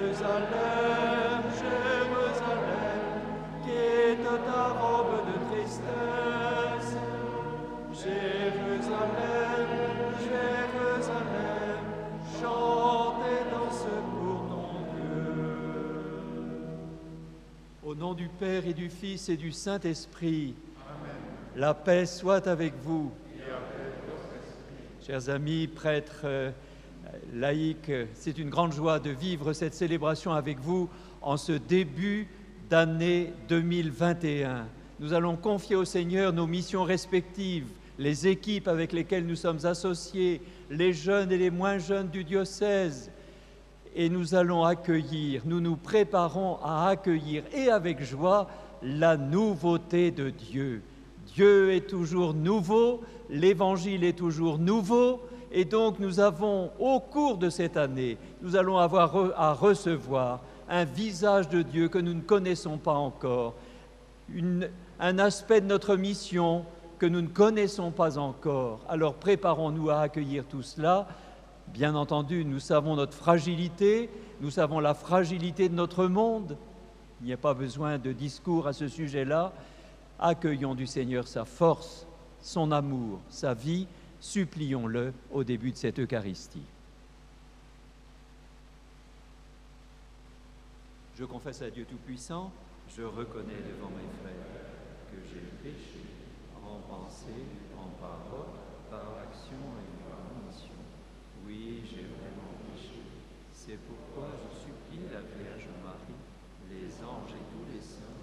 Jérusalem, Jérusalem, quitte ta robe de tristesse. Jérusalem, Jérusalem, chante et danse pour ton Dieu. Au nom du Père et du Fils et du Saint-Esprit, la paix soit avec vous. Chers amis, prêtres, laïcs, c'est une grande joie de vivre cette célébration avec vous en ce début d'année 2021. Nous allons confier au Seigneur nos missions respectives, les équipes avec lesquelles nous sommes associés, les jeunes et les moins jeunes du diocèse. Et nous allons accueillir, nous nous préparons à accueillir et avec joie la nouveauté de Dieu. Dieu est toujours nouveau, l'Évangile est toujours nouveau, et donc nous avons, au cours de cette année, nous allons avoir à recevoir un visage de Dieu que nous ne connaissons pas encore, un aspect de notre mission que nous ne connaissons pas encore. Alors préparons-nous à accueillir tout cela. Bien entendu, nous savons notre fragilité, nous savons la fragilité de notre monde. Il n'y a pas besoin de discours à ce sujet-là. Accueillons du Seigneur sa force, son amour, sa vie, supplions-le au début de cette Eucharistie. Je confesse à Dieu Tout-Puissant, je reconnais devant mes frères que j'ai péché en pensée, en parole, par action et par omission. Oui, j'ai vraiment péché. C'est pourquoi je supplie la Vierge Marie, les anges et tous les saints,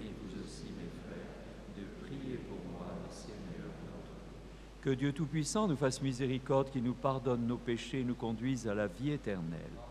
et vous aussi mes frères, de prier pour moi le Seigneur notre Dieu. Que Dieu Tout-Puissant nous fasse miséricorde, qui nous pardonne nos péchés et nous conduise à la vie éternelle.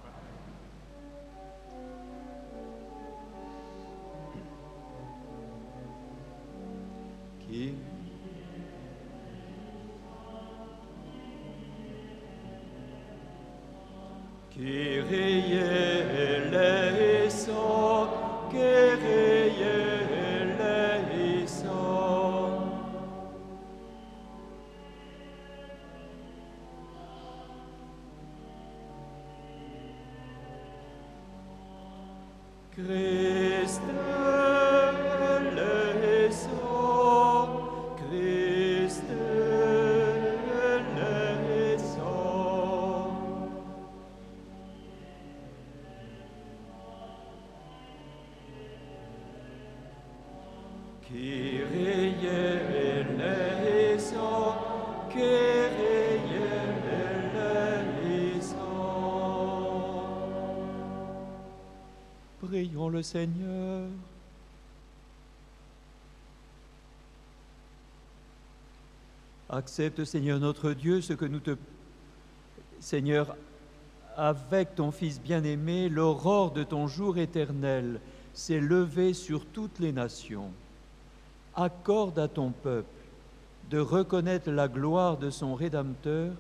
Seigneur. Accepte, Seigneur notre Dieu, ce que nous te... Seigneur, avec ton Fils bien-aimé, l'aurore de ton jour éternel s'est levée sur toutes les nations. Accorde à ton peuple de reconnaître la gloire de son Rédempteur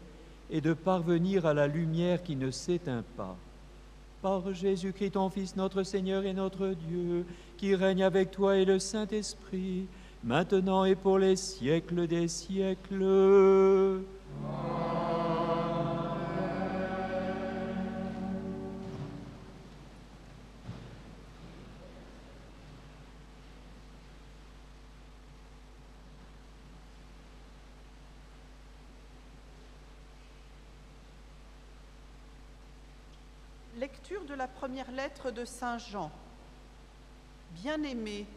et de parvenir à la lumière qui ne s'éteint pas. Par Jésus-Christ, ton Fils, notre Seigneur et notre Dieu, qui règne avec toi et le Saint-Esprit, maintenant et pour les siècles des siècles. De la première lettre de Saint Jean. Bien-aimés,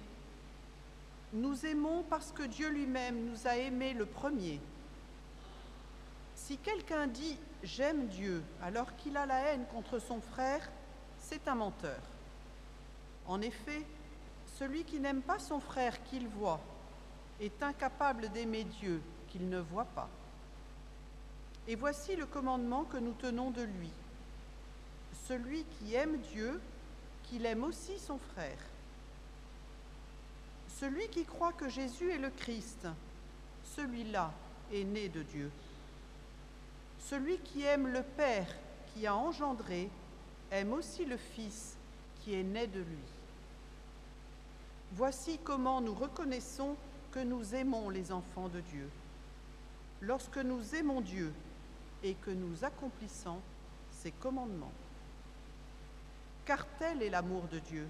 nous aimons parce que Dieu lui-même nous a aimés le premier. Si quelqu'un dit j'aime Dieu alors qu'il a la haine contre son frère, c'est un menteur. En effet, celui qui n'aime pas son frère qu'il voit est incapable d'aimer Dieu qu'il ne voit pas. Et voici le commandement que nous tenons de lui celui qui aime Dieu, qu'il aime aussi son frère. Celui qui croit que Jésus est le Christ, celui-là est né de Dieu. Celui qui aime le Père qui a engendré, aime aussi le Fils qui est né de lui. Voici comment nous reconnaissons que nous aimons les enfants de Dieu. Lorsque nous aimons Dieu et que nous accomplissons ses commandements. Car tel est l'amour de Dieu.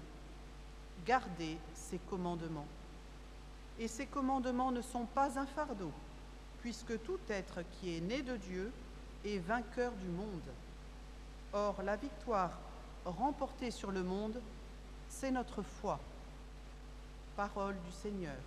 Gardez ses commandements. Et ces commandements ne sont pas un fardeau, puisque tout être qui est né de Dieu est vainqueur du monde. Or, la victoire remportée sur le monde, c'est notre foi. Parole du Seigneur.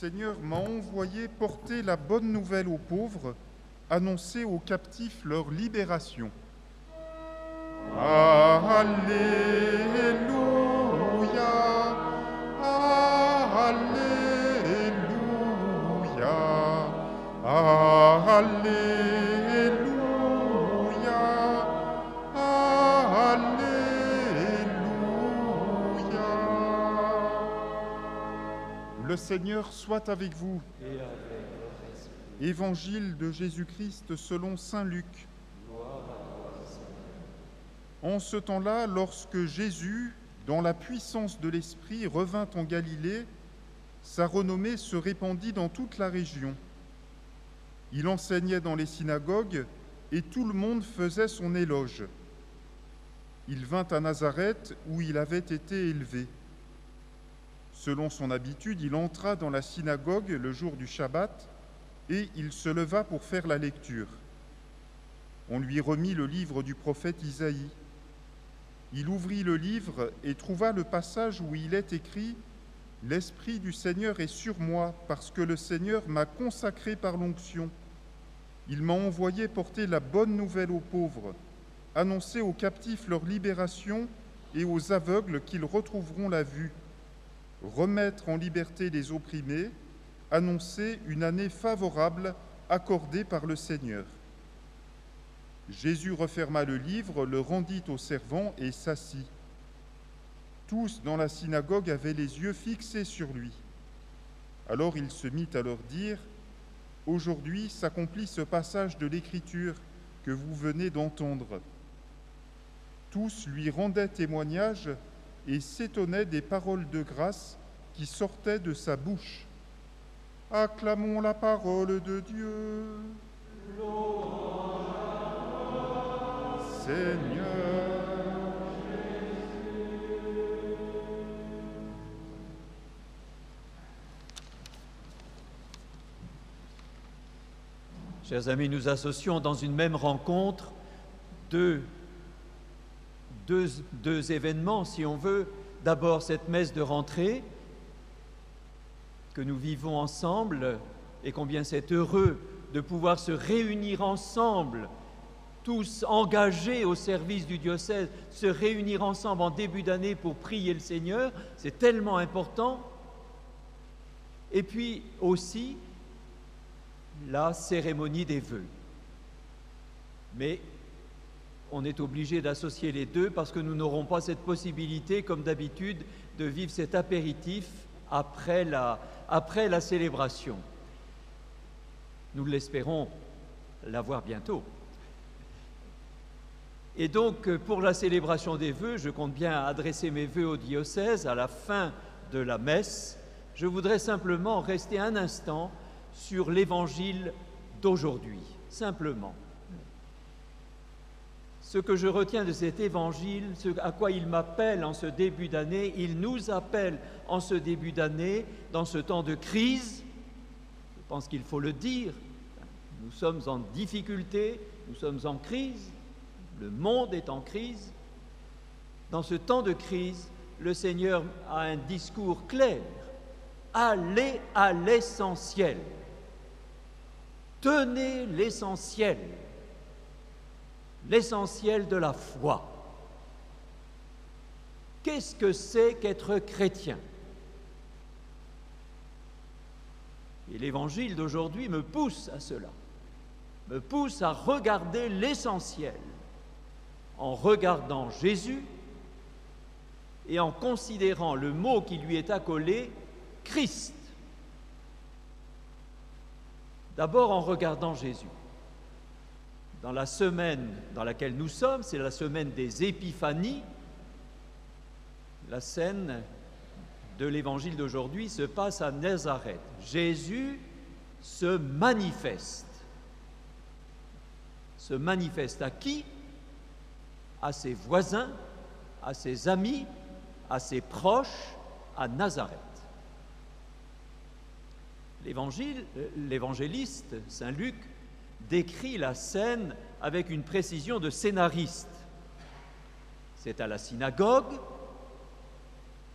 Seigneur m'a envoyé porter la bonne nouvelle aux pauvres, annoncer aux captifs leur libération. Alléluia, Seigneur soit avec vous. Évangile de Jésus-Christ selon Saint Luc. En ce temps-là, lorsque Jésus, dans la puissance de l'Esprit, revint en Galilée, sa renommée se répandit dans toute la région. Il enseignait dans les synagogues et tout le monde faisait son éloge. Il vint à Nazareth où il avait été élevé. Selon son habitude, il entra dans la synagogue le jour du Shabbat et il se leva pour faire la lecture. On lui remit le livre du prophète Isaïe. Il ouvrit le livre et trouva le passage où il est écrit L'Esprit du Seigneur est sur moi parce que le Seigneur m'a consacré par l'onction. Il m'a envoyé porter la bonne nouvelle aux pauvres, annoncer aux captifs leur libération et aux aveugles qu'ils retrouveront la vue, remettre en liberté les opprimés, annoncer une année favorable accordée par le Seigneur. Jésus referma le livre, le rendit au servant et s'assit. Tous dans la synagogue avaient les yeux fixés sur lui. Alors il se mit à leur dire, Aujourd'hui s'accomplit ce passage de l'Écriture que vous venez d'entendre. Tous lui rendaient témoignage et s'étonnaient des paroles de grâce qui sortaient de sa bouche. Acclamons la parole de Dieu. Seigneur. Chers amis, nous associons dans une même rencontre deux, deux, événements, si on veut. D'abord cette messe de rentrée que nous vivons ensemble et combien c'est heureux de pouvoir se réunir ensemble, tous engagés au service du diocèse, se réunir ensemble en début d'année pour prier le Seigneur, c'est tellement important. Et puis aussi la cérémonie des vœux. Mais on est obligé d'associer les deux parce que nous n'aurons pas cette possibilité, comme d'habitude, de vivre cet apéritif après la, célébration. Nous l'espérons l'avoir bientôt. Et donc, pour la célébration des vœux, je compte bien adresser mes vœux au diocèse à la fin de la messe. Je voudrais simplement rester un instant sur l'évangile d'aujourd'hui, simplement. Ce que je retiens de cet évangile, ce à quoi il m'appelle en ce début d'année, il nous appelle en ce début d'année, dans ce temps de crise, je pense qu'il faut le dire, nous sommes en difficulté, nous sommes en crise, le monde est en crise. Dans ce temps de crise, le Seigneur a un discours clair. Allez à l'essentiel. Tenez l'essentiel, l'essentiel de la foi. Qu'est-ce que c'est qu'être chrétien? Et l'évangile d'aujourd'hui me pousse à cela, me pousse à regarder l'essentiel en regardant Jésus et en considérant le mot qui lui est accolé, Christ. D'abord en regardant Jésus. Dans la semaine dans laquelle nous sommes, c'est la semaine des Épiphanies, la scène de l'évangile d'aujourd'hui se passe à Nazareth. Jésus se manifeste. Se manifeste à qui? À ses voisins, à ses amis, à ses proches, à Nazareth. L'évangile, l'évangéliste Saint Luc décrit la scène avec une précision de scénariste. C'est à la synagogue,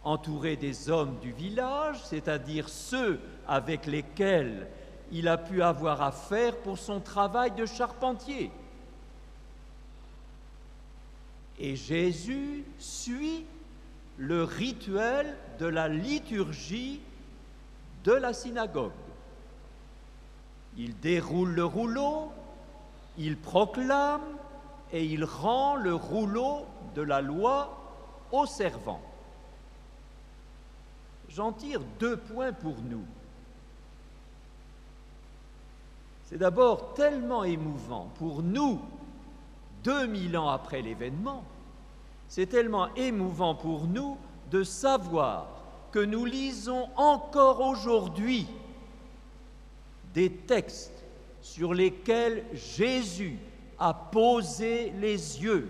entouré des hommes du village, c'est-à-dire ceux avec lesquels il a pu avoir affaire pour son travail de charpentier. Et Jésus suit le rituel de la liturgie de la synagogue. Il déroule le rouleau, il proclame et il rend le rouleau de la loi au servant. J'en tire deux points pour nous. C'est d'abord tellement émouvant pour nous, 2000 ans après l'événement, c'est tellement émouvant pour nous de savoir que nous lisons encore aujourd'hui des textes sur lesquels Jésus a posé les yeux,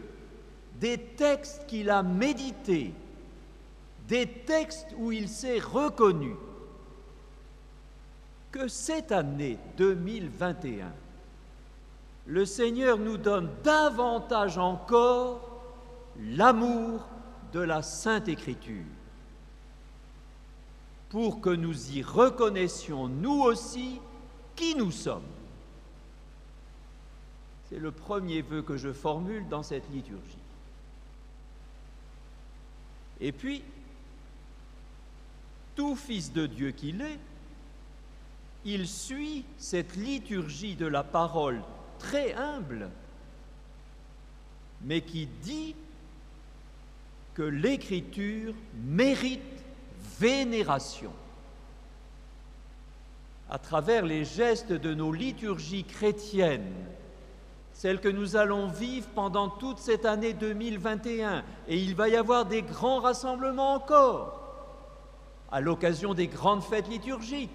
des textes qu'il a médités, des textes où il s'est reconnu. Que cette année 2021, le Seigneur nous donne davantage encore l'amour de la Sainte Écriture. Pour que nous y reconnaissions nous aussi qui nous sommes. C'est le premier vœu que je formule dans cette liturgie. Et puis, tout fils de Dieu qu'il est, il suit cette liturgie de la parole très humble, mais qui dit que l'Écriture mérite vénération. À travers les gestes de nos liturgies chrétiennes, celles que nous allons vivre pendant toute cette année 2021, et il va y avoir des grands rassemblements encore, à l'occasion des grandes fêtes liturgiques,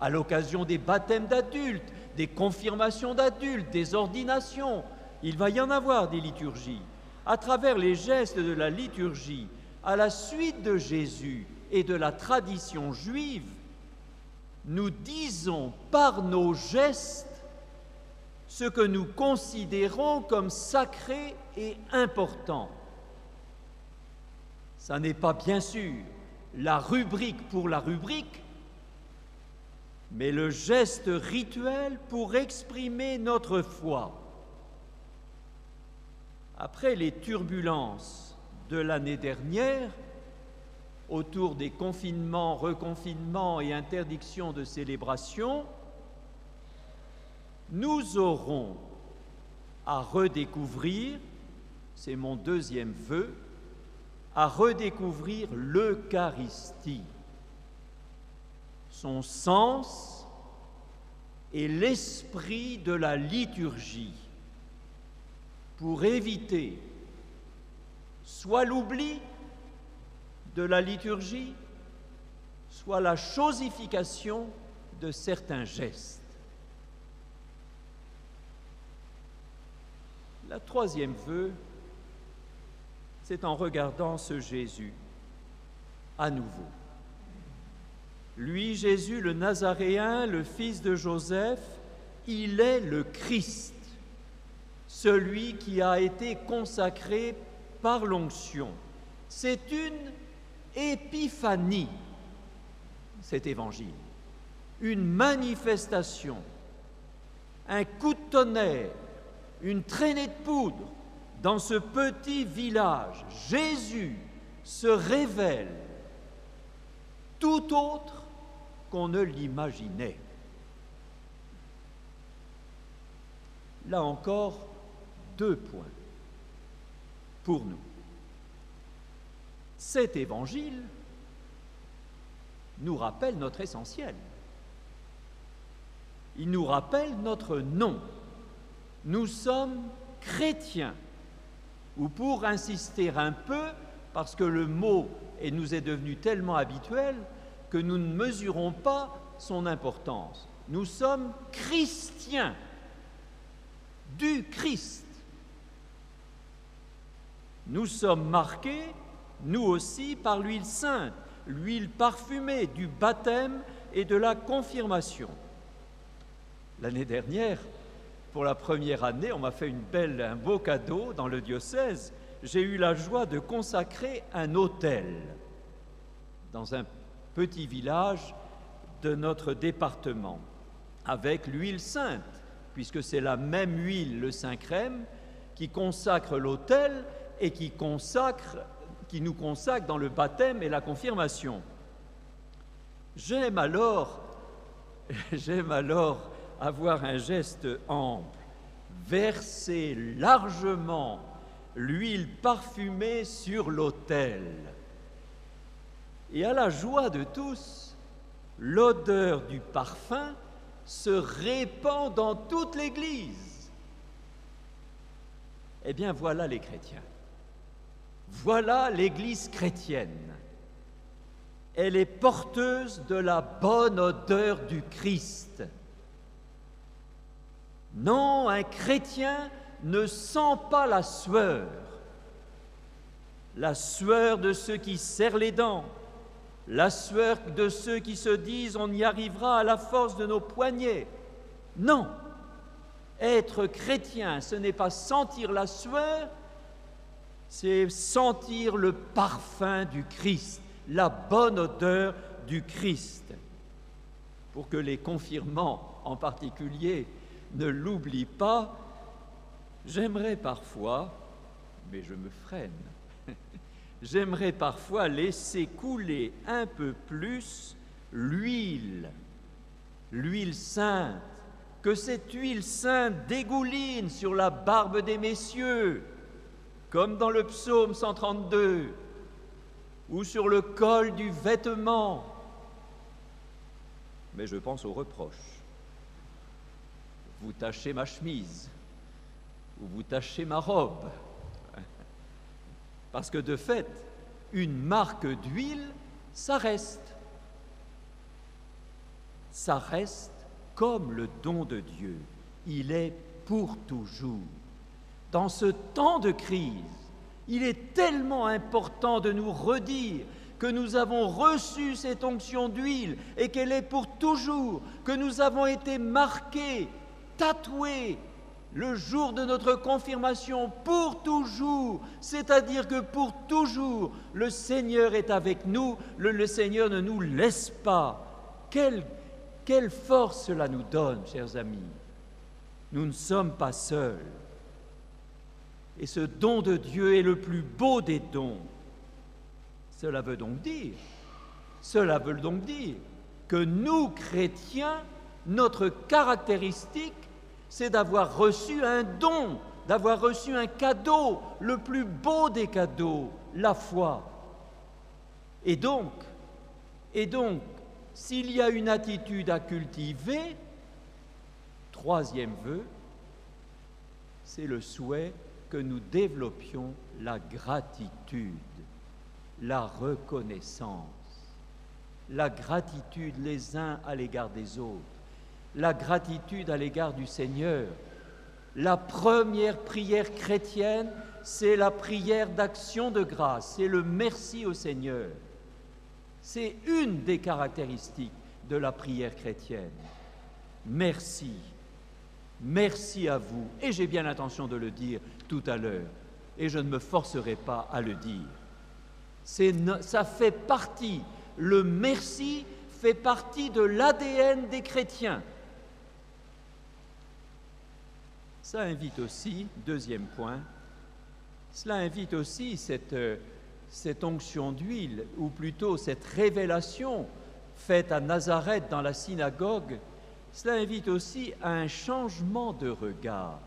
à l'occasion des baptêmes d'adultes, des confirmations d'adultes, des ordinations. Il va y en avoir des liturgies. À travers les gestes de la liturgie, à la suite de Jésus et de la tradition juive, nous disons par nos gestes ce que nous considérons comme sacré et important. Ça n'est pas bien sûr la rubrique pour la rubrique, mais le geste rituel pour exprimer notre foi. Après les turbulences de l'année dernière, autour des confinements, reconfinements et interdictions de célébration, nous aurons à redécouvrir, c'est mon deuxième vœu, à redécouvrir l'Eucharistie, son sens et l'esprit de la liturgie, pour éviter soit l'oubli de la liturgie, soit la chosification de certains gestes. La troisième vœu, c'est en regardant ce Jésus à nouveau. Lui, Jésus le Nazaréen, le fils de Joseph, il est le Christ, celui qui a été consacré par l'onction. C'est une épiphanie, cet évangile, une manifestation, un coup de tonnerre, une traînée de poudre dans ce petit village. Jésus se révèle tout autre qu'on ne l'imaginait. Là encore, deux points pour nous. Cet évangile nous rappelle notre essentiel. Il nous rappelle notre nom. Nous sommes chrétiens. Ou pour insister un peu, parce que le mot nous est devenu tellement habituel que nous ne mesurons pas son importance. Nous sommes chrétiens du Christ. Nous sommes marqués nous aussi, par l'huile sainte, l'huile parfumée du baptême et de la confirmation. L'année dernière, pour la première année, on m'a fait un beau cadeau dans le diocèse. J'ai eu la joie de consacrer un hôtel dans un petit village de notre département avec l'huile sainte, puisque c'est la même huile, le Saint-Crème, qui consacre l'autel et qui consacre qui nous consacre dans le baptême et la confirmation. J'aime alors, j'aime alors avoir un geste ample, verser largement l'huile parfumée sur l'autel. Et à la joie de tous, l'odeur du parfum se répand dans toute l'Église. Eh bien voilà les chrétiens. Voilà l'Église chrétienne. Elle est porteuse de la bonne odeur du Christ. Non, un chrétien ne sent pas la sueur, la sueur de ceux qui serrent les dents, la sueur de ceux qui se disent on y arrivera à la force de nos poignets. Non, être chrétien, ce n'est pas sentir la sueur, c'est sentir le parfum du Christ, la bonne odeur du Christ. Pour que les confirmants en particulier ne l'oublient pas, j'aimerais parfois, mais je me freine, j'aimerais parfois laisser couler un peu plus l'huile, l'huile sainte, que cette huile sainte dégouline sur la barbe des messieurs, comme dans le psaume 132, ou sur le col du vêtement. Mais je pense aux reproches. Vous tachez ma chemise, ou vous tachez ma robe. Parce que de fait, une marque d'huile, ça reste. Ça reste comme le don de Dieu. Il est pour toujours. Dans ce temps de crise, il est tellement important de nous redire que nous avons reçu cette onction d'huile et qu'elle est pour toujours, que nous avons été marqués, tatoués le jour de notre confirmation pour toujours, c'est-à-dire que pour toujours, le Seigneur est avec nous, le, Seigneur ne nous laisse pas. Quelle, force cela nous donne, chers amis. Nous ne sommes pas seuls. Et ce don de Dieu est le plus beau des dons. Cela veut donc dire, cela veut donc dire que nous, chrétiens, notre caractéristique, c'est d'avoir reçu un don, d'avoir reçu un cadeau, le plus beau des cadeaux, la foi. Et donc, et donc, s'il y a une attitude à cultiver, troisième vœu, c'est le souhait que nous développions la gratitude, la reconnaissance, la gratitude les uns à l'égard des autres, la gratitude à l'égard du Seigneur. La première prière chrétienne, c'est la prière d'action de grâce, c'est le merci au Seigneur. C'est une des caractéristiques de la prière chrétienne. Merci. Merci à vous. Et j'ai bien l'intention de le dire tout à l'heure. Et je ne me forcerai pas à le dire. ça fait partie, le merci fait partie de l'ADN des chrétiens. Ça invite aussi, deuxième point, cela invite aussi cette, cette onction d'huile, ou plutôt cette révélation faite à Nazareth dans la synagogue, cela invite aussi à un changement de regard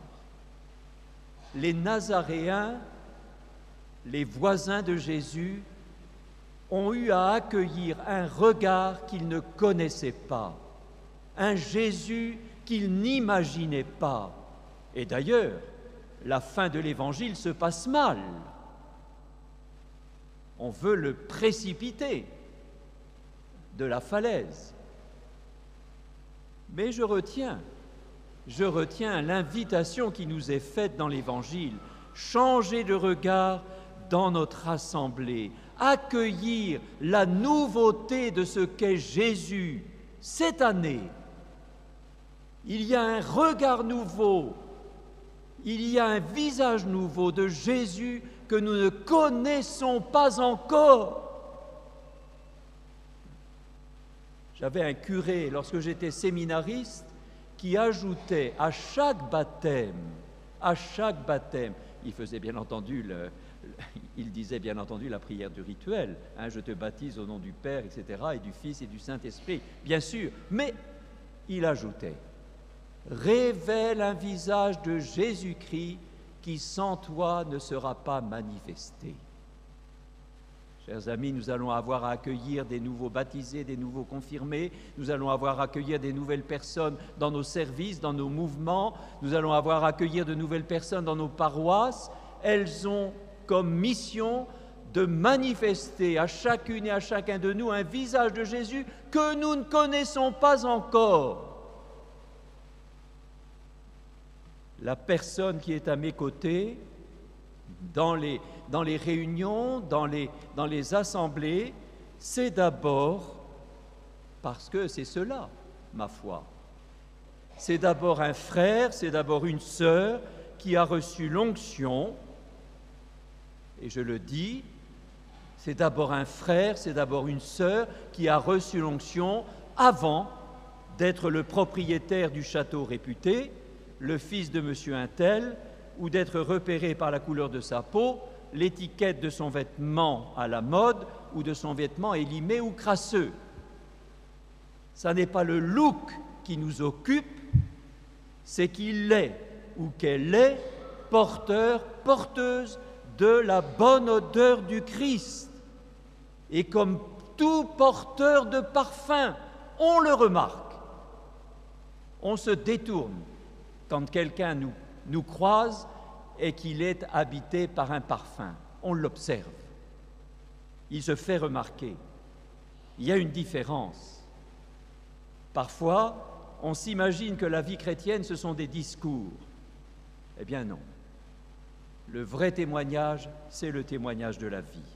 les Nazaréens, les voisins de Jésus, ont eu à accueillir un regard qu'ils ne connaissaient pas, un Jésus qu'ils n'imaginaient pas. Et d'ailleurs, la fin de l'Évangile se passe mal. On veut le précipiter de la falaise. Mais je retiens je retiens l'invitation qui nous est faite dans l'Évangile, changer de regard dans notre assemblée, accueillir la nouveauté de ce qu'est Jésus cette année. Il y a un regard nouveau, il y a un visage nouveau de Jésus que nous ne connaissons pas encore. J'avais un curé, lorsque j'étais séminariste, qui ajoutait à chaque baptême, à chaque baptême, il faisait bien entendu il disait bien entendu la prière du rituel, hein, je te baptise au nom du Père, etc., et du Fils et du Saint-Esprit, bien sûr, mais il ajoutait, révèle un visage de Jésus-Christ qui sans toi ne sera pas manifesté. Chers amis, nous allons avoir à accueillir des nouveaux baptisés, des nouveaux confirmés, nous allons avoir à accueillir des nouvelles personnes dans nos services, dans nos mouvements, nous allons avoir à accueillir de nouvelles personnes dans nos paroisses. Elles ont comme mission de manifester à chacune et à chacun de nous un visage de Jésus que nous ne connaissons pas encore. La personne qui est à mes côtés, dans les, dans les réunions, dans les, dans les assemblées, c'est d'abord parce que c'est cela, ma foi. C'est d'abord un frère, c'est d'abord une sœur qui a reçu l'onction, et je le dis, c'est d'abord un frère, c'est d'abord une sœur qui a reçu l'onction avant d'être le propriétaire du château réputé, le fils de monsieur Intel, ou d'être repéré par la couleur de sa peau, l'étiquette de son vêtement à la mode ou de son vêtement élimé ou crasseux. Ça n'est pas le look qui nous occupe, c'est qu'il est ou qu'elle est porteur, porteuse de la bonne odeur du Christ. Et comme tout porteur de parfum, on le remarque. On se détourne quand quelqu'un nous, nous croise et qu'il est habité par un parfum. On l'observe. Il se fait remarquer. Il y a une différence. Parfois, on s'imagine que la vie chrétienne, ce sont des discours. Eh bien non. Le vrai témoignage, c'est le témoignage de la vie.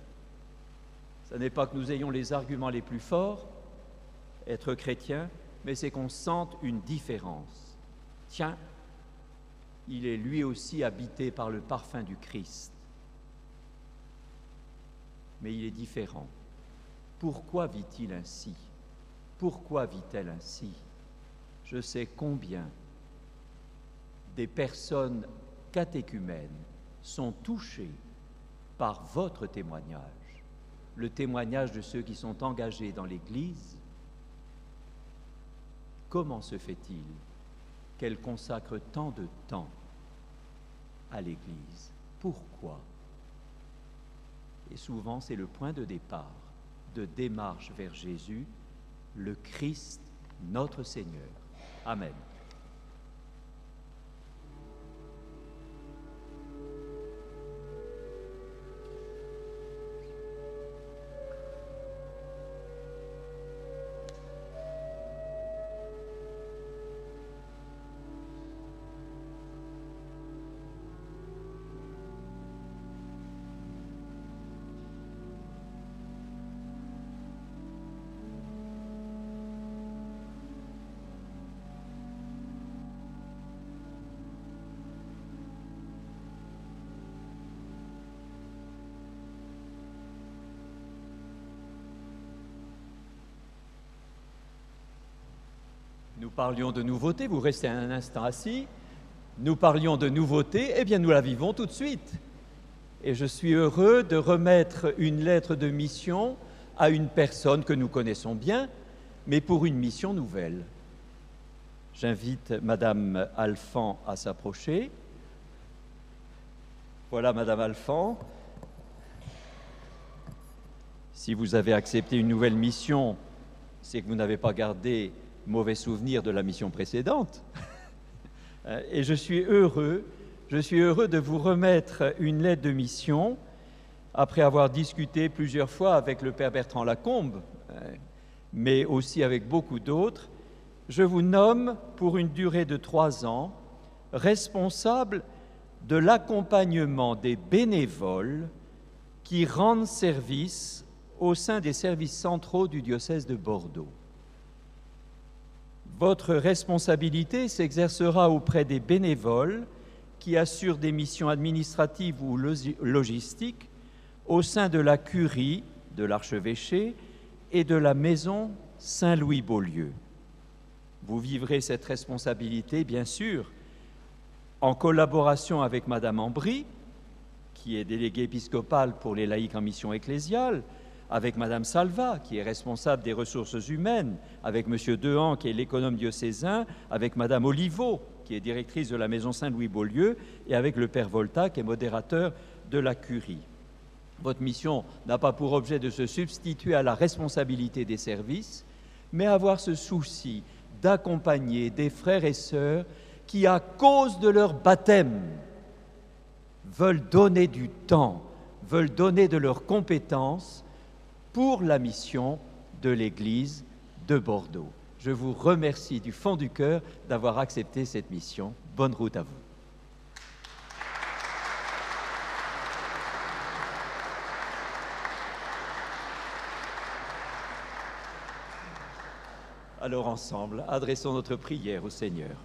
Ce n'est pas que nous ayons les arguments les plus forts, être chrétien, mais c'est qu'on sente une différence. Tiens, il est lui aussi habité par le parfum du Christ. Mais il est différent. Pourquoi vit-il ainsi? Pourquoi vit-elle ainsi? Je sais combien des personnes catéchumènes sont touchées par votre témoignage, le témoignage de ceux qui sont engagés dans l'Église. Comment se fait-il qu'elle consacre tant de temps à l'Église Pourquoi? Et souvent, c'est le point de départ de démarche vers Jésus, le Christ, notre Seigneur. Amen. Nous parlions de nouveauté, vous restez un instant assis. Nous parlions de nouveauté, eh bien nous la vivons tout de suite. Et je suis heureux de remettre une lettre de mission à une personne que nous connaissons bien, mais pour une mission nouvelle. J'invite Madame Alphand à s'approcher. Voilà Madame Alphand. Si vous avez accepté une nouvelle mission, c'est que vous n'avez pas gardé mauvais souvenir de la mission précédente. Et je suis heureux, je suis heureux de vous remettre une lettre de mission après avoir discuté plusieurs fois avec le Père Bertrand Lacombe, mais aussi avec beaucoup d'autres. Je vous nomme pour une durée de trois ans responsable de l'accompagnement des bénévoles qui rendent service au sein des services centraux du diocèse de Bordeaux. Votre responsabilité s'exercera auprès des bénévoles qui assurent des missions administratives ou logistiques au sein de la curie de l'archevêché et de la maison Saint-Louis-Beaulieu. Vous vivrez cette responsabilité, bien sûr, en collaboration avec Madame Ambry, qui est déléguée épiscopale pour les laïcs en mission ecclésiale, avec Madame Salva, qui est responsable des ressources humaines, avec Monsieur Dehan, qui est l'économe diocésain, avec Madame Oliveau, qui est directrice de la maison Saint-Louis-Beaulieu, et avec le Père Volta, qui est modérateur de la curie. Votre mission n'a pas pour objet de se substituer à la responsabilité des services, mais avoir ce souci d'accompagner des frères et sœurs qui, à cause de leur baptême, veulent donner du temps, veulent donner de leurs compétences pour la mission de l'Église de Bordeaux. Je vous remercie du fond du cœur d'avoir accepté cette mission. Bonne route à vous. Alors ensemble, adressons notre prière au Seigneur.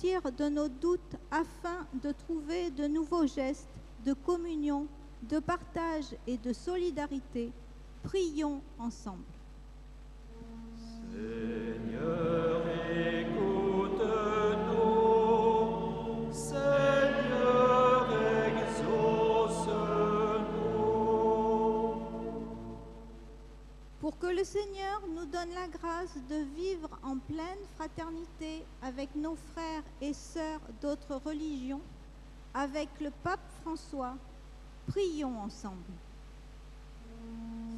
Sortir de nos doutes afin de trouver de nouveaux gestes de communion, de partage et de solidarité, prions ensemble. Seigneur, écoute-nous. Seigneur, exauce-nous. Pour que le Seigneur nous donne la grâce de vivre en pleine fraternité avec nos frères et sœurs d'autres religions, avec le pape François, prions ensemble.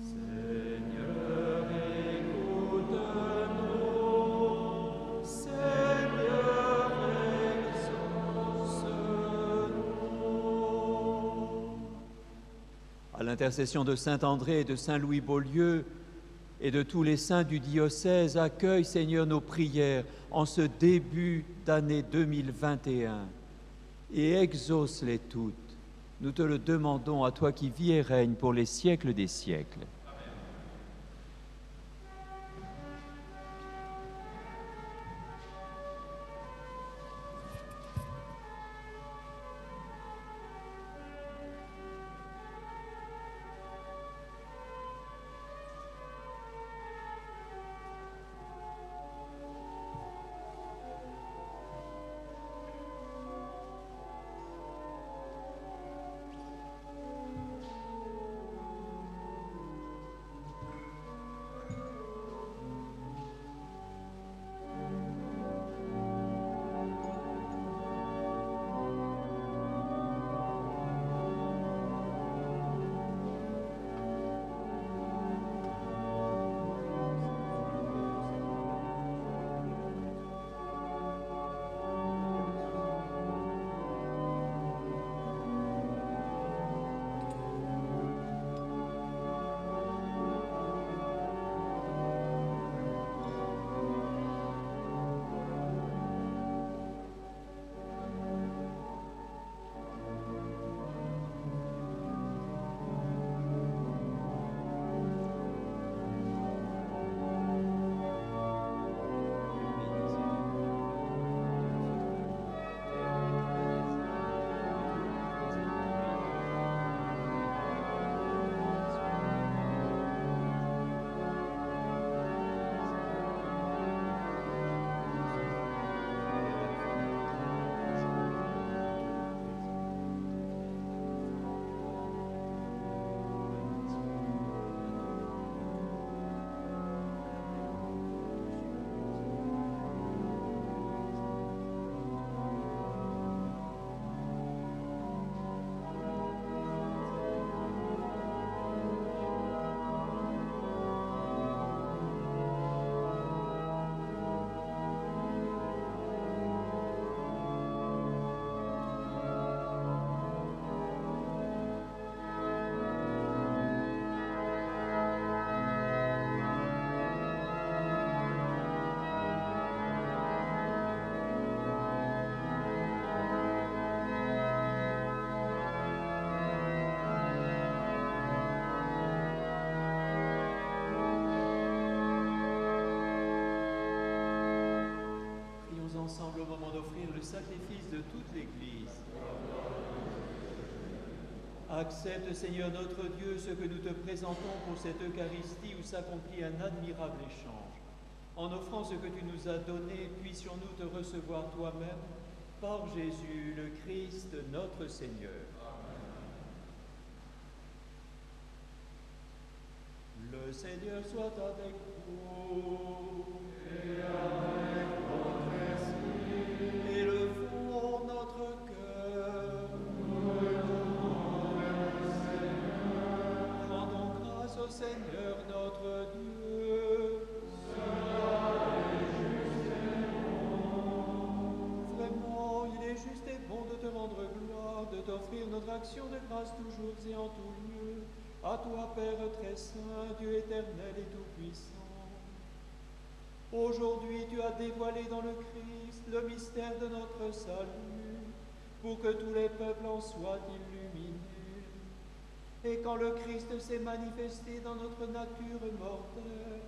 Seigneur, écoute-nous. Seigneur, exauce-nous. À l'intercession de Saint André et de Saint Louis Beaulieu et de tous les saints du diocèse, accueille, Seigneur, nos prières en ce début d'année 2021 et exauce-les toutes. Nous te le demandons à toi qui vis et règnes pour les siècles des siècles. Au moment d'offrir le sacrifice de toute l'Église. Accepte, Seigneur notre Dieu, ce que nous te présentons pour cette Eucharistie où s'accomplit un admirable échange. En offrant ce que tu nous as donné, puissions-nous te recevoir toi-même par Jésus, le Christ, notre Seigneur. Le Seigneur soit avec vous. Toi, Père très saint, Dieu éternel et tout-puissant. Aujourd'hui, tu as dévoilé dans le Christ le mystère de notre salut, pour que tous les peuples en soient illuminés. Et quand le Christ s'est manifesté dans notre nature mortelle,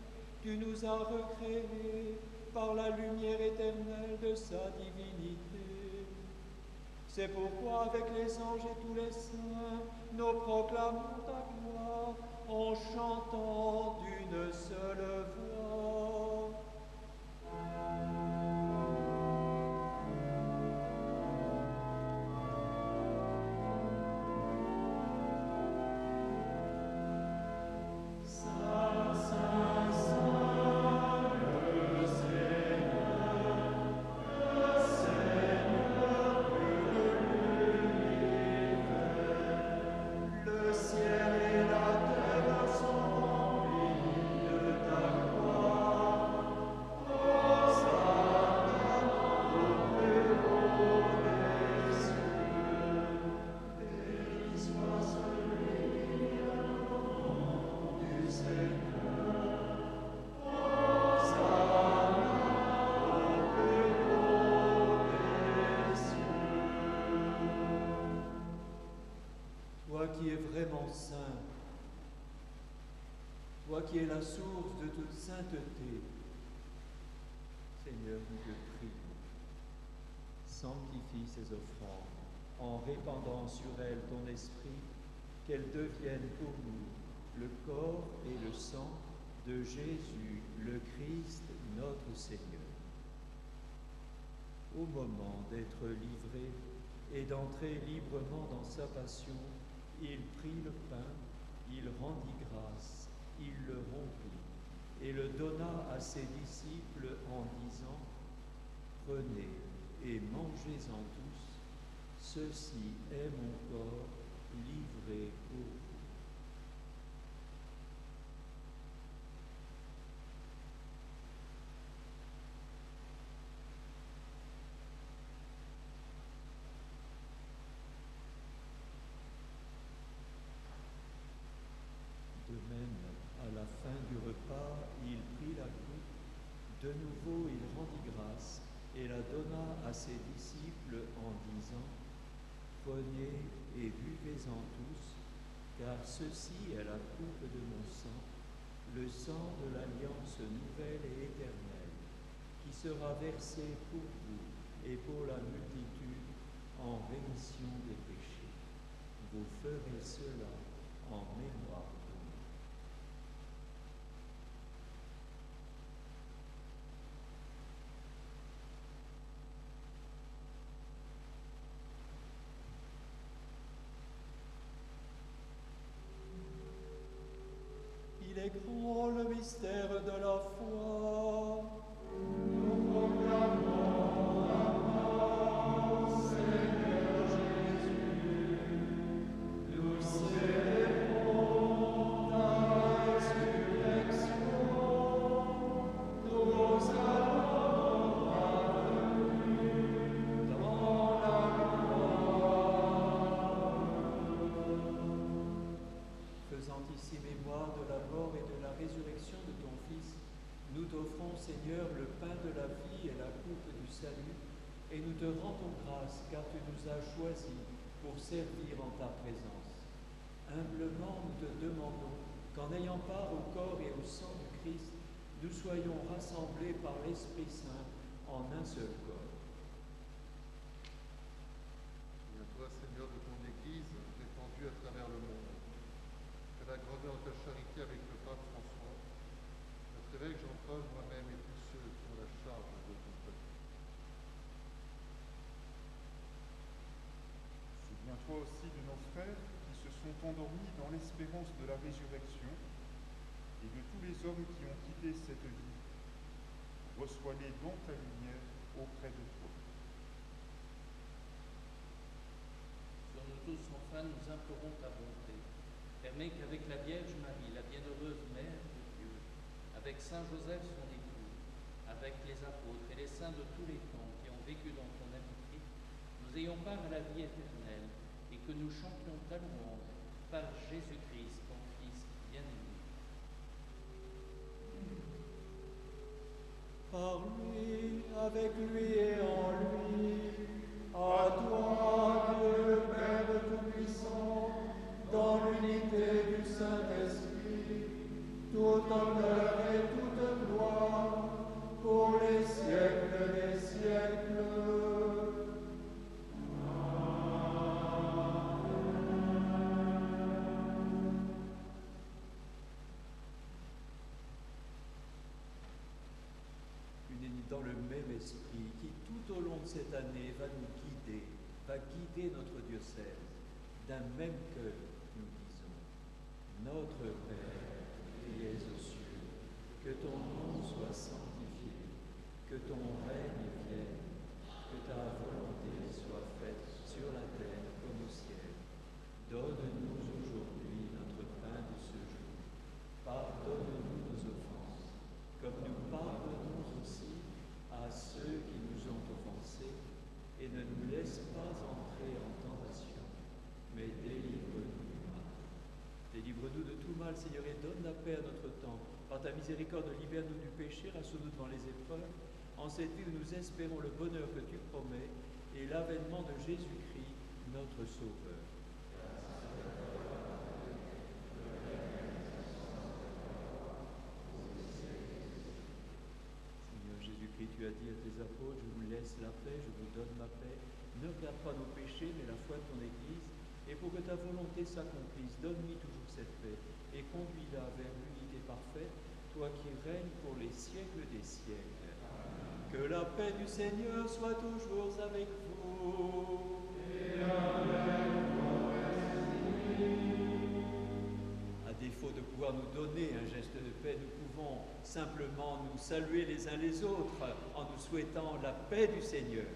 tu nous as recréés par la lumière éternelle de sa divinité. C'est pourquoi avec les anges et tous les saints, nous proclamons ta gloire en chantant d'une seule voix. Saint, toi qui es la source de toute sainteté, Seigneur, nous te prions. Sanctifie ces offrandes en répandant sur elles ton esprit, qu'elles deviennent pour nous le corps et le sang de Jésus, le Christ, notre Seigneur. Au moment d'être livré et d'entrer librement dans sa passion, il prit le pain, il rendit grâce, il le rompit et le donna à ses disciples en disant, Prenez et mangez-en tous, ceci est mon corps livré pour vous. De même, à la fin du repas, il prit la coupe. De nouveau, il rendit grâce et la donna à ses disciples en disant, Prenez et buvez-en tous, car ceci est la coupe de mon sang, le sang de l'alliance nouvelle et éternelle, qui sera versé pour vous et pour la multitude en rémission des péchés. Vous ferez cela en mémoire choisis pour servir en ta présence. Humblement, nous te demandons qu'en ayant part au corps et au sang du Christ, nous soyons rassemblés par l'Esprit Saint en un seul corps. Et à toi, Seigneur, de ton Église répandue à travers le monde. Fais la grandeur de ta charité avec le pape François, notre évêque Jean-Paul, moi-même et tous ceux qui ont la charge de ton peuple. Souviens-toi aussi de nos frères qui se sont endormis dans l'espérance de la résurrection et de tous les hommes qui ont quitté cette vie. Reçois-les dans ta lumière auprès de toi. Sur nous tous, enfin, nous implorons ta bonté. Permets qu'avec la Vierge Marie, la bienheureuse Mère de Dieu, avec Saint Joseph, son époux, avec les apôtres et les saints de tous les temps qui ont vécu dans ton amitié, nous ayons part à la vie éternelle et que nous chantions ta louange par Jésus-Christ, ton Fils bien-aimé. Par lui, avec lui et en lui, à toi, Dieu le Père Tout-Puissant, dans l'unité du Saint-Esprit, tout honneur et toute gloire pour les siècles des siècles. Dans le même esprit qui tout au long de cette année va nous guider, va guider notre diocèse. D'un même cœur, nous disons, Notre Père qui es aux cieux, que ton nom soit sanctifié, que ton règne vienne, que ta volonté soit faite sur la terre comme au ciel. Donne-nous aujourd'hui notre pain de ce jour. Pardonne-nous nos offenses, comme nous pardonnons aussi à ceux qui nous ont offensés, et ne nous laisse pas entrer en tentation, mais délivre-nous du mal. Délivre-nous de tout Seigneur, et donne la paix à notre temps. Par ta miséricorde, libère-nous du péché, rassure-nous devant les épreuves, en cette vie où nous espérons le bonheur que tu promets et l'avènement de Jésus-Christ, notre Sauveur. Seigneur Jésus-Christ, tu as dit à tes apôtres, je vous laisse la paix, je vous donne ma paix. Ne regarde pas nos péchés, mais la foi de ton Église. Et pour que ta volonté s'accomplisse, donne-lui toujours cette paix et conduis-la vers l'unité parfaite, toi qui règnes pour les siècles des siècles. Que la paix du Seigneur soit toujours avec vous. À défaut de pouvoir nous donner un geste de paix, nous pouvons simplement nous saluer les uns les autres en nous souhaitant la paix du Seigneur.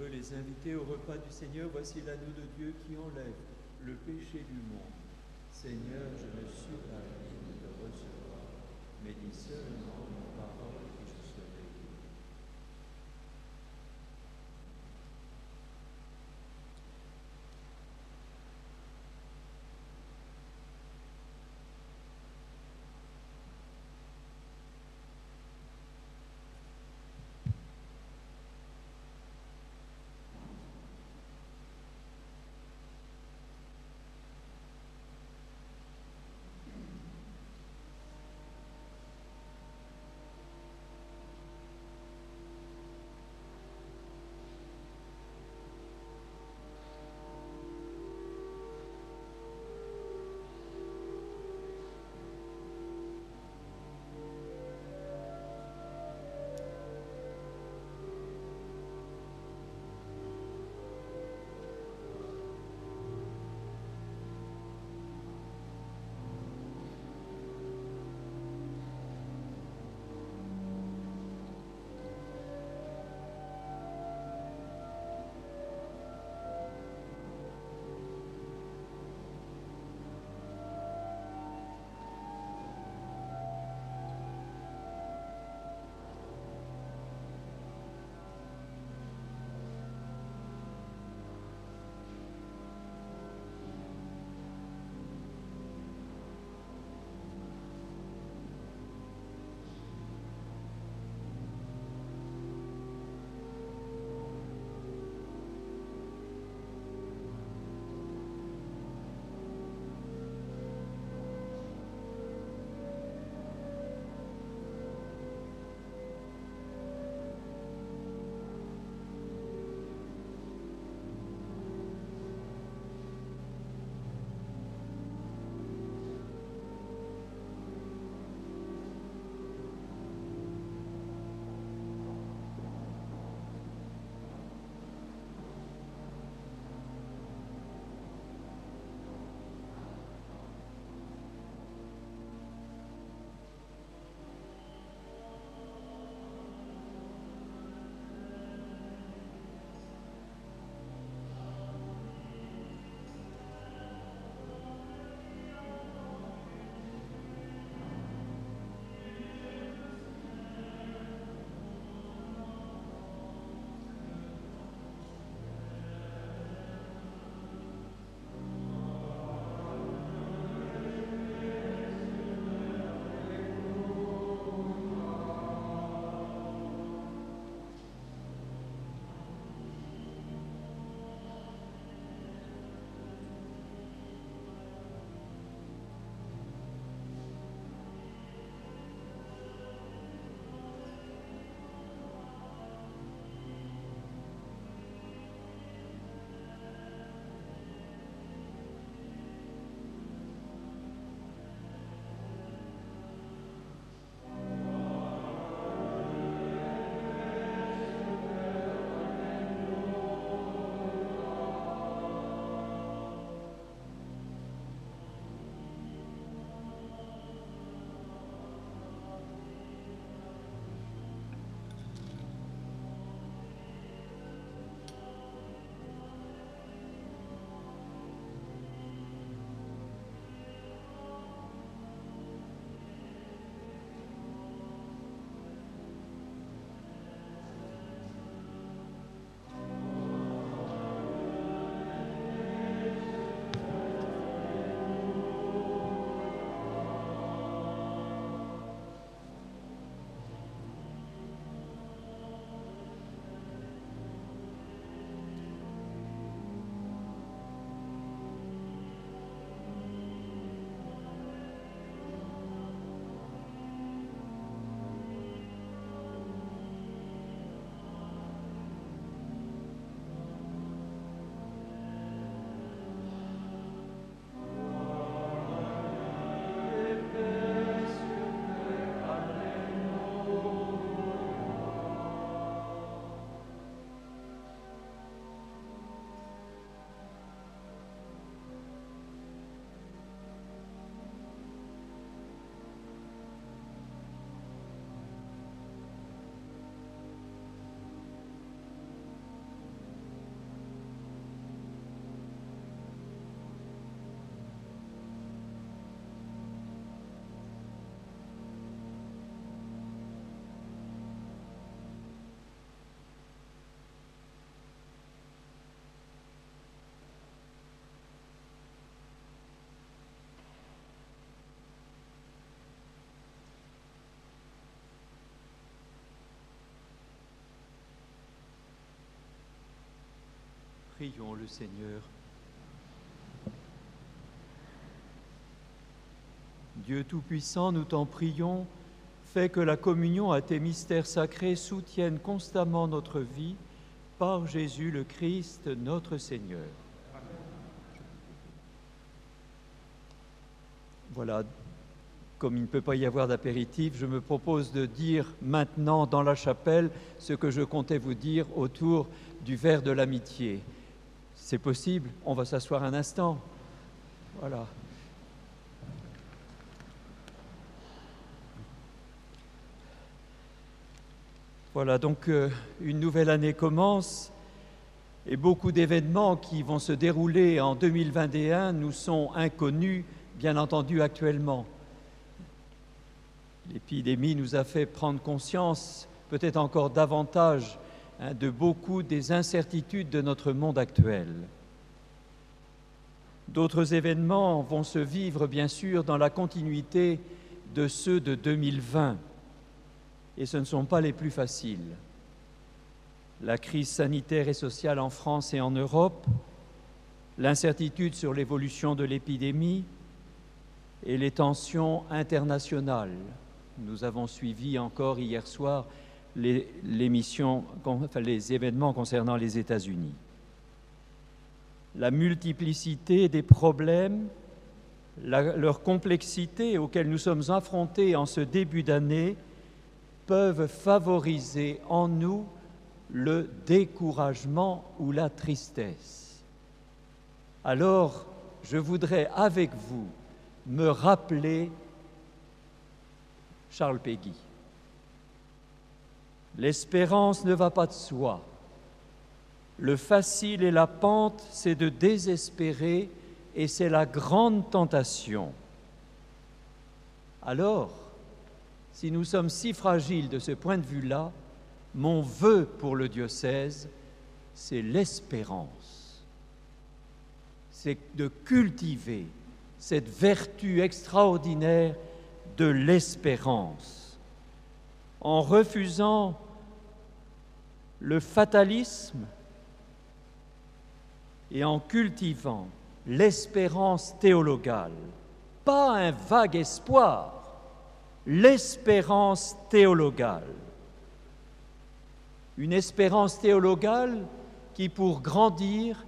Heureux les invités au repas du Seigneur, voici l'agneau de Dieu qui enlève le péché du monde. Seigneur, je ne suis pas digne de recevoir, mais dis seulement Prions le Seigneur. Dieu Tout-Puissant, nous t'en prions, fais que la communion à tes mystères sacrés soutienne constamment notre vie par Jésus le Christ, notre Seigneur. Voilà, comme il ne peut pas y avoir d'apéritif, je me propose de dire maintenant dans la chapelle ce que je comptais vous dire autour du verre de l'amitié. C'est possible, on va s'asseoir un instant. Voilà. Voilà, donc euh, une nouvelle année commence et beaucoup d'événements qui vont se dérouler en 2021 nous sont inconnus, bien entendu, actuellement. L'épidémie nous a fait prendre conscience, peut-être encore davantage, hein, de beaucoup des incertitudes de notre monde actuel. D'autres événements vont se vivre, bien sûr, dans la continuité de ceux de 2020 et ce ne sont pas les plus faciles. La crise sanitaire et sociale en France et en Europe, l'incertitude sur l'évolution de l'épidémie et les tensions internationales. Nous avons suivi encore hier soir les, les événements concernant les États-Unis. La multiplicité des problèmes, leur complexité auxquels nous sommes affrontés en ce début d'année peuvent favoriser en nous le découragement ou la tristesse. Alors, je voudrais avec vous me rappeler Charles Péguy. L'espérance ne va pas de soi. Le facile et la pente, c'est de désespérer et c'est la grande tentation. Alors, si nous sommes si fragiles de ce point de vue-là, mon vœu pour le diocèse, c'est l'espérance. C'est de cultiver cette vertu extraordinaire de l'espérance en refusant le fatalisme et en cultivant l'espérance théologale, pas un vague espoir, l'espérance théologale. Une espérance théologale qui, pour grandir,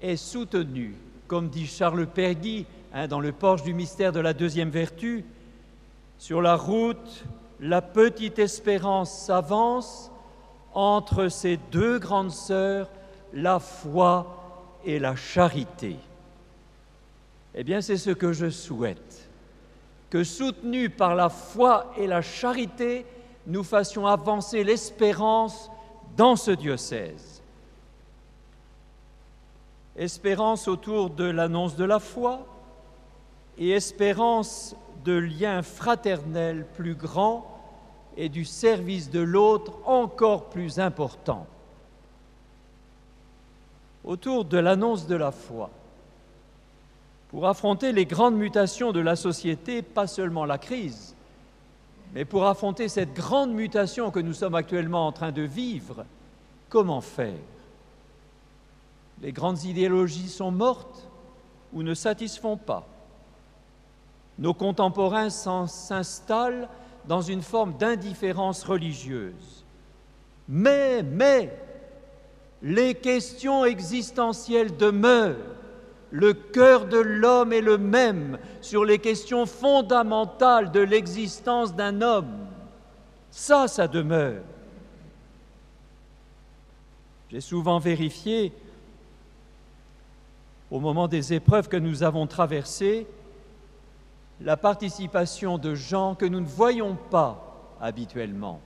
est soutenue, comme dit Charles Perguy hein, dans le Porche du mystère de la deuxième vertu, sur la route, la petite espérance s'avance entre ces deux grandes sœurs, la foi et la charité. Eh bien, c'est ce que je souhaite que soutenus par la foi et la charité, nous fassions avancer l'espérance dans ce diocèse. Espérance autour de l'annonce de la foi et espérance de liens fraternels plus grands et du service de l'autre encore plus important. Autour de l'annonce de la foi, pour affronter les grandes mutations de la société, pas seulement la crise, mais pour affronter cette grande mutation que nous sommes actuellement en train de vivre, comment faire? Les grandes idéologies sont mortes ou ne satisfont pas. Nos contemporains s'installent dans une forme d'indifférence religieuse. Mais, mais, les questions existentielles demeurent le cœur de l'homme est le même sur les questions fondamentales de l'existence d'un homme. Ça, ça demeure. J'ai souvent vérifié, au moment des épreuves que nous avons traversées, la participation de gens que nous ne voyons pas habituellement.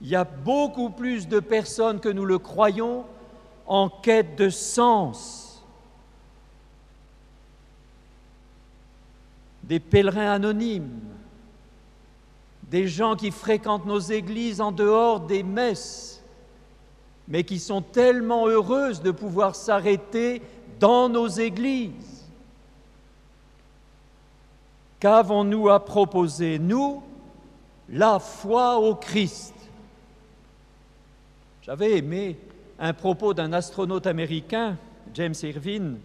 Il y a beaucoup plus de personnes que nous le croyons en quête de sens des pèlerins anonymes, des gens qui fréquentent nos églises en dehors des messes, mais qui sont tellement heureuses de pouvoir s'arrêter dans nos églises. Qu'avons-nous à proposer, nous La foi au Christ? J'avais aimé un propos d'un astronaute américain, James Irvine.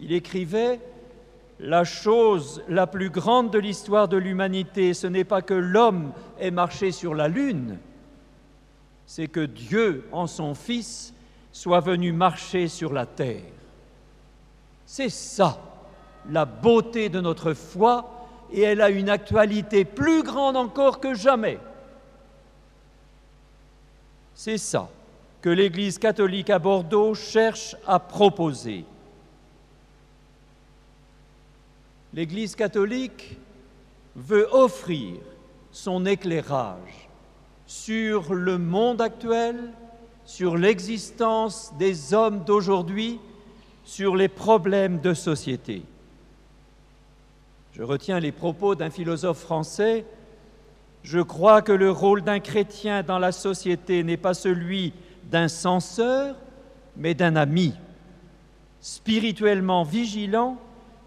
Il écrivait La chose la plus grande de l'histoire de l'humanité, ce n'est pas que l'homme ait marché sur la Lune, c'est que Dieu, en son Fils, soit venu marcher sur la terre. C'est ça, la beauté de notre foi, et elle a une actualité plus grande encore que jamais. C'est ça que l'Église catholique à Bordeaux cherche à proposer. L'Église catholique veut offrir son éclairage sur le monde actuel, sur l'existence des hommes d'aujourd'hui, sur les problèmes de société. Je retiens les propos d'un philosophe français. Je crois que le rôle d'un chrétien dans la société n'est pas celui d'un censeur, mais d'un ami, spirituellement vigilant,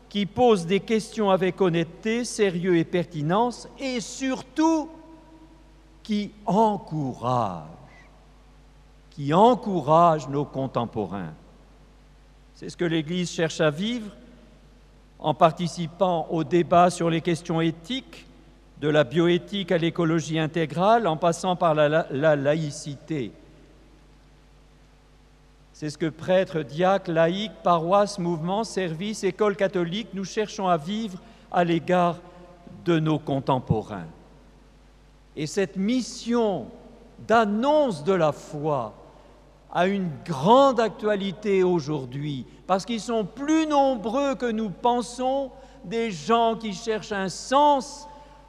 qui pose des questions avec honnêteté, sérieux et pertinence, et surtout qui encourage, qui encourage nos contemporains. C'est ce que l'Église cherche à vivre en participant au débat sur les questions éthiques, de la bioéthique à l'écologie intégrale, en passant par la, la laïcité. C'est ce que prêtres, diacres, laïcs, paroisses, mouvements, services, écoles catholiques, nous cherchons à vivre à l'égard de nos contemporains. Et cette mission d'annonce de la foi a une grande actualité aujourd'hui, parce qu'ils sont plus nombreux que nous pensons des gens qui cherchent un sens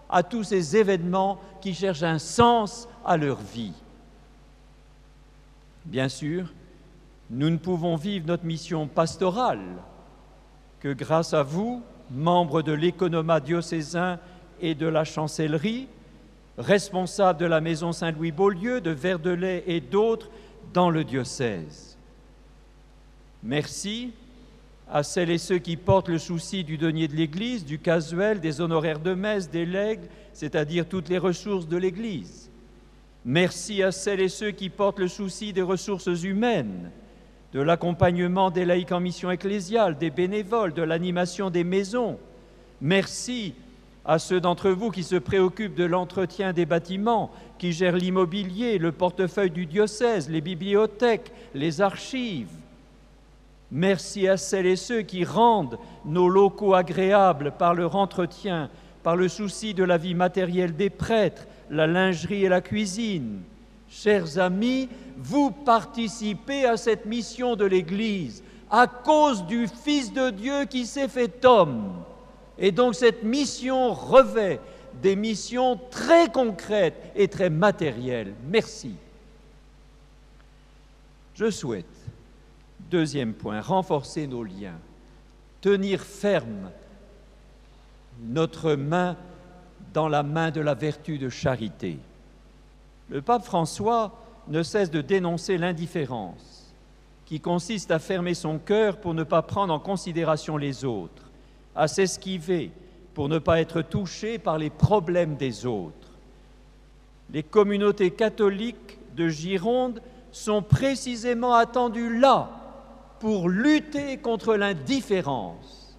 à tous ces événements, qui cherchent un sens à leur vie. Bien sûr, nous ne pouvons vivre notre mission pastorale que grâce à vous, membres de l'économat diocésain et de la chancellerie, responsables de la maison Saint-Louis-Beaulieu, de Verdelais et d'autres dans le diocèse. Merci à celles et ceux qui portent le souci du denier de l'Église, du casuel, des honoraires de messe, des legs, c'est-à-dire toutes les ressources de l'Église. Merci à celles et ceux qui portent le souci des ressources humaines, de l'accompagnement des laïcs en mission ecclésiale, des bénévoles, de l'animation des maisons. Merci à ceux d'entre vous qui se préoccupent de l'entretien des bâtiments, qui gèrent l'immobilier, le portefeuille du diocèse, les bibliothèques, les archives. Merci à celles et ceux qui rendent nos locaux agréables par leur entretien, par le souci de la vie matérielle des prêtres, la lingerie et la cuisine. Chers amis, vous participez à cette mission de l'Église à cause du Fils de Dieu qui s'est fait homme. Et donc cette mission revêt des missions très concrètes et très matérielles. Merci. Je souhaite, deuxième point, renforcer nos liens, tenir ferme notre main dans la main de la vertu de charité. Le pape François ne cesse de dénoncer l'indifférence qui consiste à fermer son cœur pour ne pas prendre en considération les autres à s'esquiver pour ne pas être touché par les problèmes des autres. Les communautés catholiques de Gironde sont précisément attendues là pour lutter contre l'indifférence.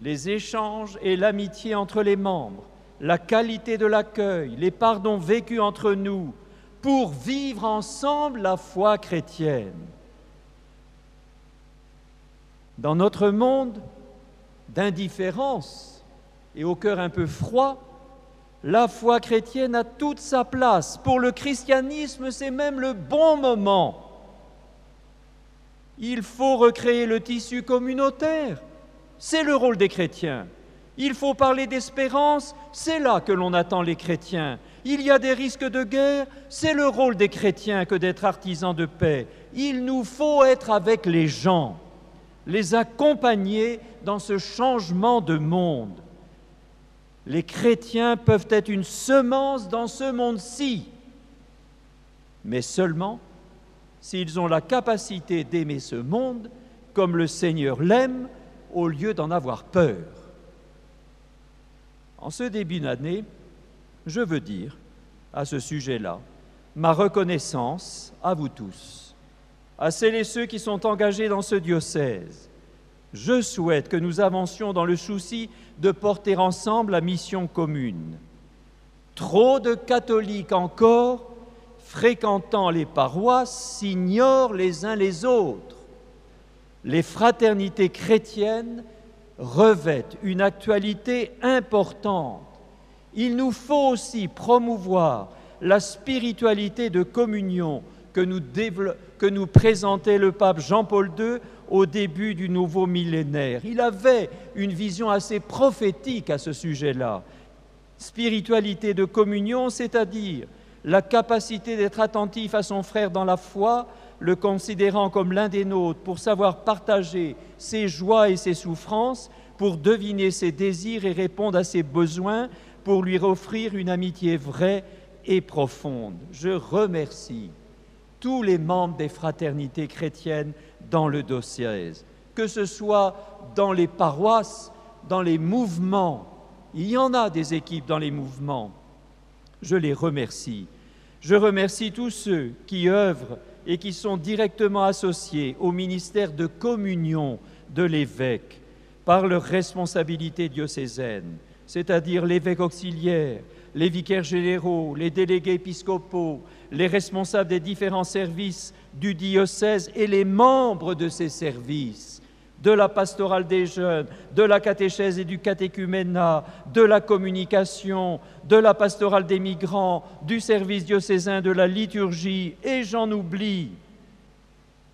Les échanges et l'amitié entre les membres, la qualité de l'accueil, les pardons vécus entre nous, pour vivre ensemble la foi chrétienne. Dans notre monde d'indifférence et au cœur un peu froid, la foi chrétienne a toute sa place. Pour le christianisme, c'est même le bon moment. Il faut recréer le tissu communautaire. C'est le rôle des chrétiens. Il faut parler d'espérance, c'est là que l'on attend les chrétiens. Il y a des risques de guerre, c'est le rôle des chrétiens que d'être artisans de paix. Il nous faut être avec les gens les accompagner dans ce changement de monde. Les chrétiens peuvent être une semence dans ce monde-ci, mais seulement s'ils ont la capacité d'aimer ce monde comme le Seigneur l'aime au lieu d'en avoir peur. En ce début d'année, je veux dire à ce sujet-là ma reconnaissance à vous tous, à celles et ceux qui sont engagés dans ce diocèse. Je souhaite que nous avancions dans le souci de porter ensemble la mission commune. Trop de catholiques encore, fréquentant les paroisses, s'ignorent les uns les autres. Les fraternités chrétiennes revêtent une actualité importante. Il nous faut aussi promouvoir la spiritualité de communion que nous, que nous présentait le pape Jean-Paul II au début du nouveau millénaire. Il avait une vision assez prophétique à ce sujet-là. Spiritualité de communion, c'est-à-dire la capacité d'être attentif à son frère dans la foi, le considérant comme l'un des nôtres, pour savoir partager ses joies et ses souffrances, pour deviner ses désirs et répondre à ses besoins, pour lui offrir une amitié vraie et profonde. Je remercie tous les membres des fraternités chrétiennes dans le dossier, que ce soit dans les paroisses, dans les mouvements. Il y en a des équipes dans les mouvements. Je les remercie. Je remercie tous ceux qui œuvrent et qui sont directement associés au ministère de communion de l'évêque par leur responsabilité diocésaine, c'est-à-dire l'évêque auxiliaire, les vicaires généraux, les délégués épiscopaux, les responsables des différents services du diocèse et les membres de ces services, de la pastorale des jeunes, de la catéchèse et du catéchuménat, de la communication, de la pastorale des migrants, du service diocésain de la liturgie, et j'en oublie.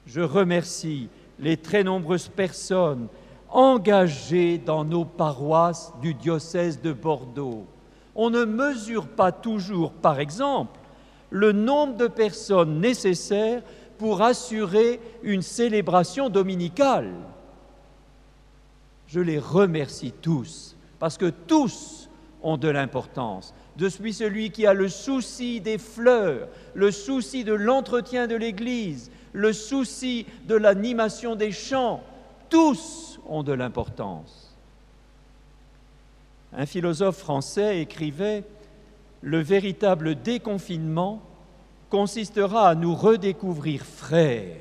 Je remercie les très nombreuses personnes engagées dans nos paroisses du diocèse de Bordeaux on ne mesure pas toujours, par exemple, le nombre de personnes nécessaires pour assurer une célébration dominicale. Je les remercie tous, parce que tous ont de l'importance. Je suis celui qui a le souci des fleurs, le souci de l'entretien de l'Église, le souci de l'animation des chants. Tous ont de l'importance. Un philosophe français écrivait Le véritable déconfinement consistera à nous redécouvrir frères.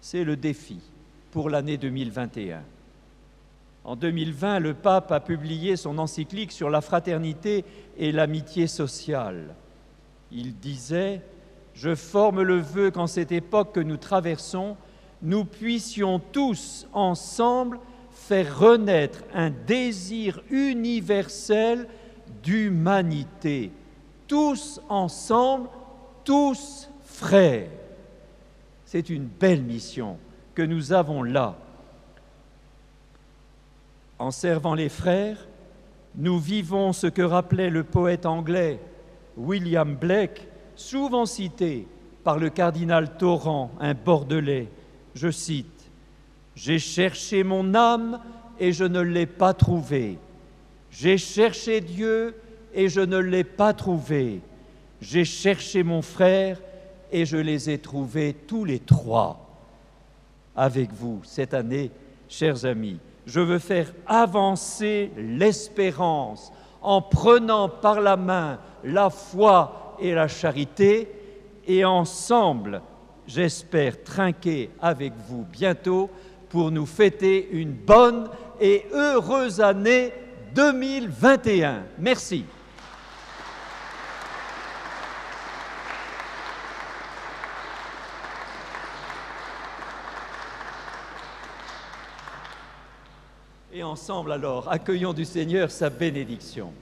C'est le défi pour l'année 2021. En 2020, le pape a publié son encyclique sur la fraternité et l'amitié sociale. Il disait Je forme le vœu qu'en cette époque que nous traversons, nous puissions tous ensemble faire renaître un désir universel d'humanité, tous ensemble, tous frères. C'est une belle mission que nous avons là. En servant les frères, nous vivons ce que rappelait le poète anglais William Blake, souvent cité par le cardinal Torrent, un Bordelais. Je cite j'ai cherché mon âme et je ne l'ai pas trouvée. J'ai cherché Dieu et je ne l'ai pas trouvé. J'ai cherché mon frère et je les ai trouvés tous les trois. Avec vous, cette année, chers amis, je veux faire avancer l'espérance en prenant par la main la foi et la charité et ensemble, j'espère trinquer avec vous bientôt pour nous fêter une bonne et heureuse année 2021. Merci. Et ensemble alors, accueillons du Seigneur sa bénédiction.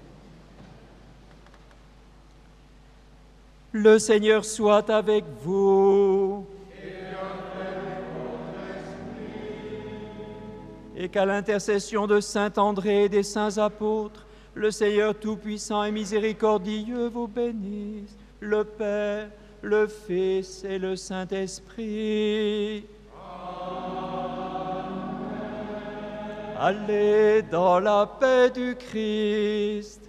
Le Seigneur soit avec vous. Et qu'à l'intercession de Saint André et des saints apôtres, le Seigneur Tout-Puissant et Miséricordieux vous bénisse, le Père, le Fils et le Saint-Esprit. Allez dans la paix du Christ.